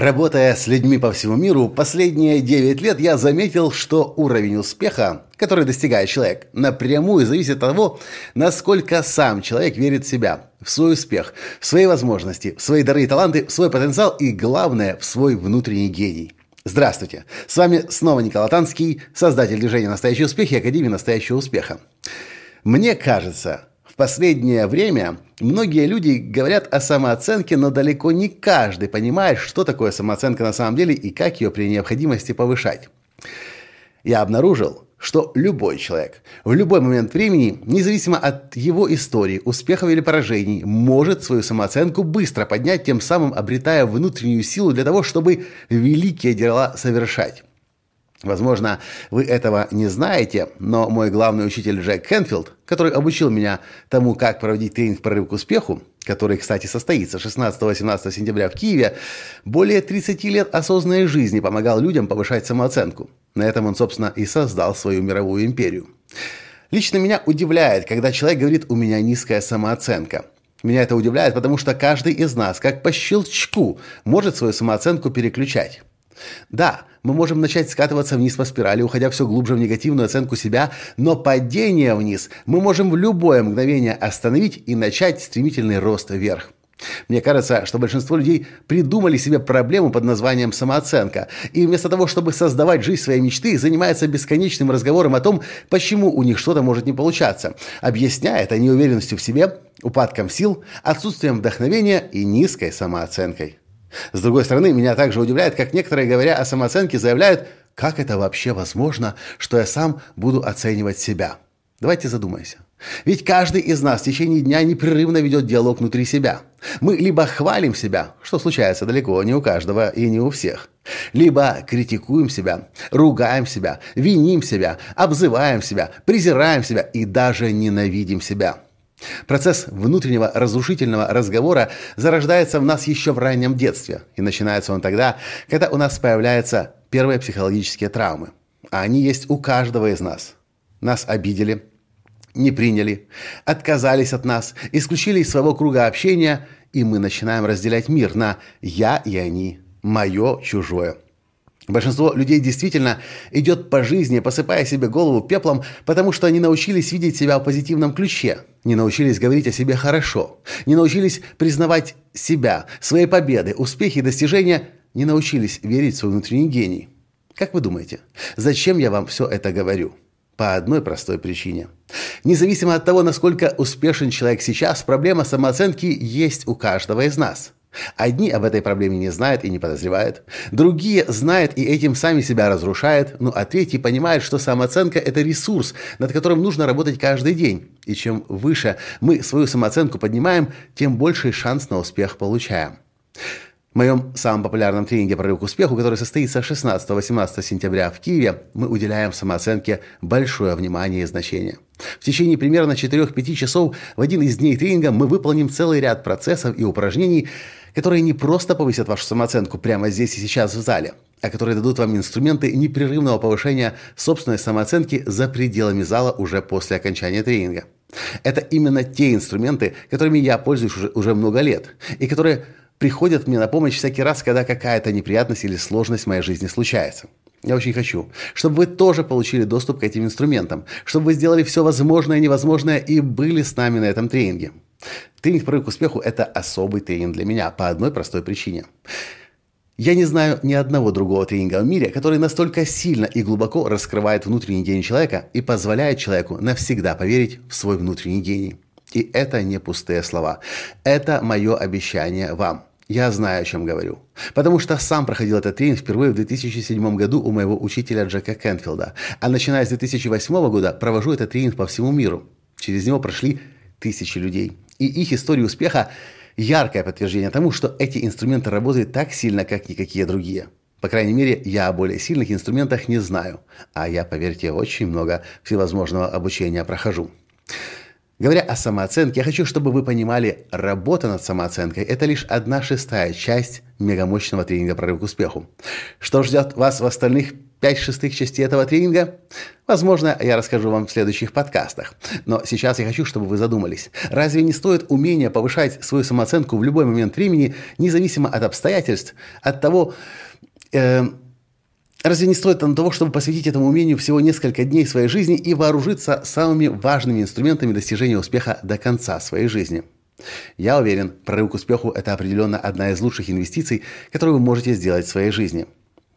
Работая с людьми по всему миру, последние 9 лет я заметил, что уровень успеха, который достигает человек, напрямую зависит от того, насколько сам человек верит в себя, в свой успех, в свои возможности, в свои дары и таланты, в свой потенциал и, главное, в свой внутренний гений. Здравствуйте! С вами снова Николай Танский, создатель движения «Настоящий успех» и Академии «Настоящего успеха». Мне кажется, последнее время многие люди говорят о самооценке, но далеко не каждый понимает, что такое самооценка на самом деле и как ее при необходимости повышать. Я обнаружил, что любой человек в любой момент времени, независимо от его истории, успехов или поражений, может свою самооценку быстро поднять, тем самым обретая внутреннюю силу для того, чтобы великие дела совершать. Возможно, вы этого не знаете, но мой главный учитель Джек Кенфилд, который обучил меня тому, как проводить тренинг «Прорыв к успеху», который, кстати, состоится 16-18 сентября в Киеве, более 30 лет осознанной жизни помогал людям повышать самооценку. На этом он, собственно, и создал свою мировую империю. Лично меня удивляет, когда человек говорит «у меня низкая самооценка». Меня это удивляет, потому что каждый из нас, как по щелчку, может свою самооценку переключать. Да, мы можем начать скатываться вниз по спирали, уходя все глубже в негативную оценку себя, но падение вниз мы можем в любое мгновение остановить и начать стремительный рост вверх. Мне кажется, что большинство людей придумали себе проблему под названием самооценка, и вместо того, чтобы создавать жизнь своей мечты, занимаются бесконечным разговором о том, почему у них что-то может не получаться, объясняя это неуверенностью в себе, упадком сил, отсутствием вдохновения и низкой самооценкой. С другой стороны, меня также удивляет, как некоторые, говоря о самооценке, заявляют, как это вообще возможно, что я сам буду оценивать себя. Давайте задумаемся. Ведь каждый из нас в течение дня непрерывно ведет диалог внутри себя. Мы либо хвалим себя, что случается далеко не у каждого и не у всех, либо критикуем себя, ругаем себя, виним себя, обзываем себя, презираем себя и даже ненавидим себя – Процесс внутреннего разрушительного разговора зарождается в нас еще в раннем детстве, и начинается он тогда, когда у нас появляются первые психологические травмы. А они есть у каждого из нас. Нас обидели, не приняли, отказались от нас, исключили из своего круга общения, и мы начинаем разделять мир на «я» и «они», «моё», «чужое». Большинство людей действительно идет по жизни, посыпая себе голову пеплом, потому что они научились видеть себя в позитивном ключе, не научились говорить о себе хорошо, не научились признавать себя, свои победы, успехи достижения, не научились верить в свой внутренний гений. Как вы думаете, зачем я вам все это говорю? По одной простой причине. Независимо от того, насколько успешен человек сейчас, проблема самооценки есть у каждого из нас – Одни об этой проблеме не знают и не подозревают, другие знают и этим сами себя разрушают, ну а третьи понимают, что самооценка – это ресурс, над которым нужно работать каждый день. И чем выше мы свою самооценку поднимаем, тем больший шанс на успех получаем. В моем самом популярном тренинге «Прорыв к успеху», который состоится 16-18 сентября в Киеве, мы уделяем самооценке большое внимание и значение. В течение примерно 4-5 часов в один из дней тренинга мы выполним целый ряд процессов и упражнений, которые не просто повысят вашу самооценку прямо здесь и сейчас в зале, а которые дадут вам инструменты непрерывного повышения собственной самооценки за пределами зала уже после окончания тренинга. Это именно те инструменты, которыми я пользуюсь уже, уже много лет, и которые приходят мне на помощь всякий раз, когда какая-то неприятность или сложность в моей жизни случается. Я очень хочу, чтобы вы тоже получили доступ к этим инструментам, чтобы вы сделали все возможное и невозможное и были с нами на этом тренинге. Тренинг «Прорыв к успеху» – это особый тренинг для меня по одной простой причине. Я не знаю ни одного другого тренинга в мире, который настолько сильно и глубоко раскрывает внутренний гений человека и позволяет человеку навсегда поверить в свой внутренний гений. И это не пустые слова. Это мое обещание вам. Я знаю, о чем говорю. Потому что сам проходил этот тренинг впервые в 2007 году у моего учителя Джека Кенфилда. А начиная с 2008 года провожу этот тренинг по всему миру. Через него прошли тысячи людей. И их история успеха – яркое подтверждение тому, что эти инструменты работают так сильно, как никакие другие. По крайней мере, я о более сильных инструментах не знаю. А я, поверьте, очень много всевозможного обучения прохожу. Говоря о самооценке, я хочу, чтобы вы понимали, работа над самооценкой – это лишь одна шестая часть мегамощного тренинга «Прорыв к успеху». Что ждет вас в остальных пять шестых частей этого тренинга? Возможно, я расскажу вам в следующих подкастах. Но сейчас я хочу, чтобы вы задумались. Разве не стоит умение повышать свою самооценку в любой момент времени, независимо от обстоятельств, от того, э, Разве не стоит там того, чтобы посвятить этому умению всего несколько дней своей жизни и вооружиться самыми важными инструментами достижения успеха до конца своей жизни? Я уверен, прорыв к успеху – это определенно одна из лучших инвестиций, которую вы можете сделать в своей жизни.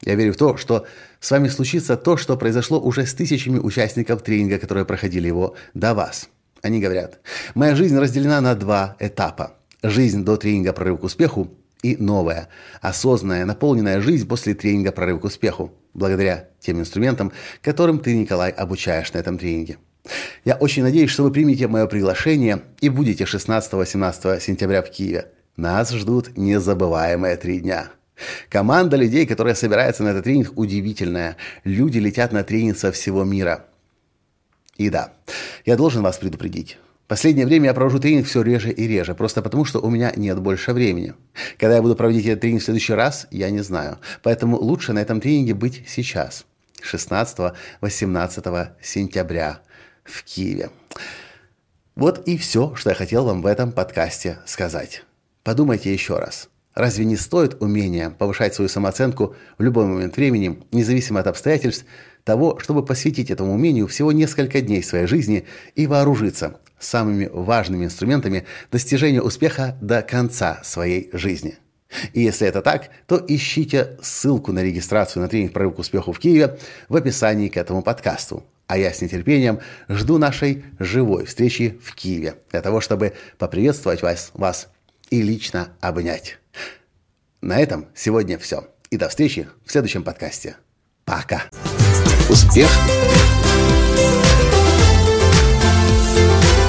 Я верю в то, что с вами случится то, что произошло уже с тысячами участников тренинга, которые проходили его до вас. Они говорят, моя жизнь разделена на два этапа. Жизнь до тренинга «Прорыв к успеху» и новая, осознанная, наполненная жизнь после тренинга «Прорыв к успеху», благодаря тем инструментам, которым ты, Николай, обучаешь на этом тренинге. Я очень надеюсь, что вы примете мое приглашение и будете 16-18 сентября в Киеве. Нас ждут незабываемые три дня. Команда людей, которая собирается на этот тренинг, удивительная. Люди летят на тренинг со всего мира. И да, я должен вас предупредить. Последнее время я провожу тренинг все реже и реже, просто потому что у меня нет больше времени. Когда я буду проводить этот тренинг в следующий раз, я не знаю. Поэтому лучше на этом тренинге быть сейчас, 16-18 сентября в Киеве. Вот и все, что я хотел вам в этом подкасте сказать. Подумайте еще раз. Разве не стоит умение повышать свою самооценку в любой момент времени, независимо от обстоятельств, того, чтобы посвятить этому умению всего несколько дней своей жизни и вооружиться самыми важными инструментами достижения успеха до конца своей жизни. И если это так, то ищите ссылку на регистрацию на тренинг «Прорыв к успеху» в Киеве в описании к этому подкасту. А я с нетерпением жду нашей живой встречи в Киеве для того, чтобы поприветствовать вас, вас и лично обнять. На этом сегодня все. И до встречи в следующем подкасте. Пока. Успех.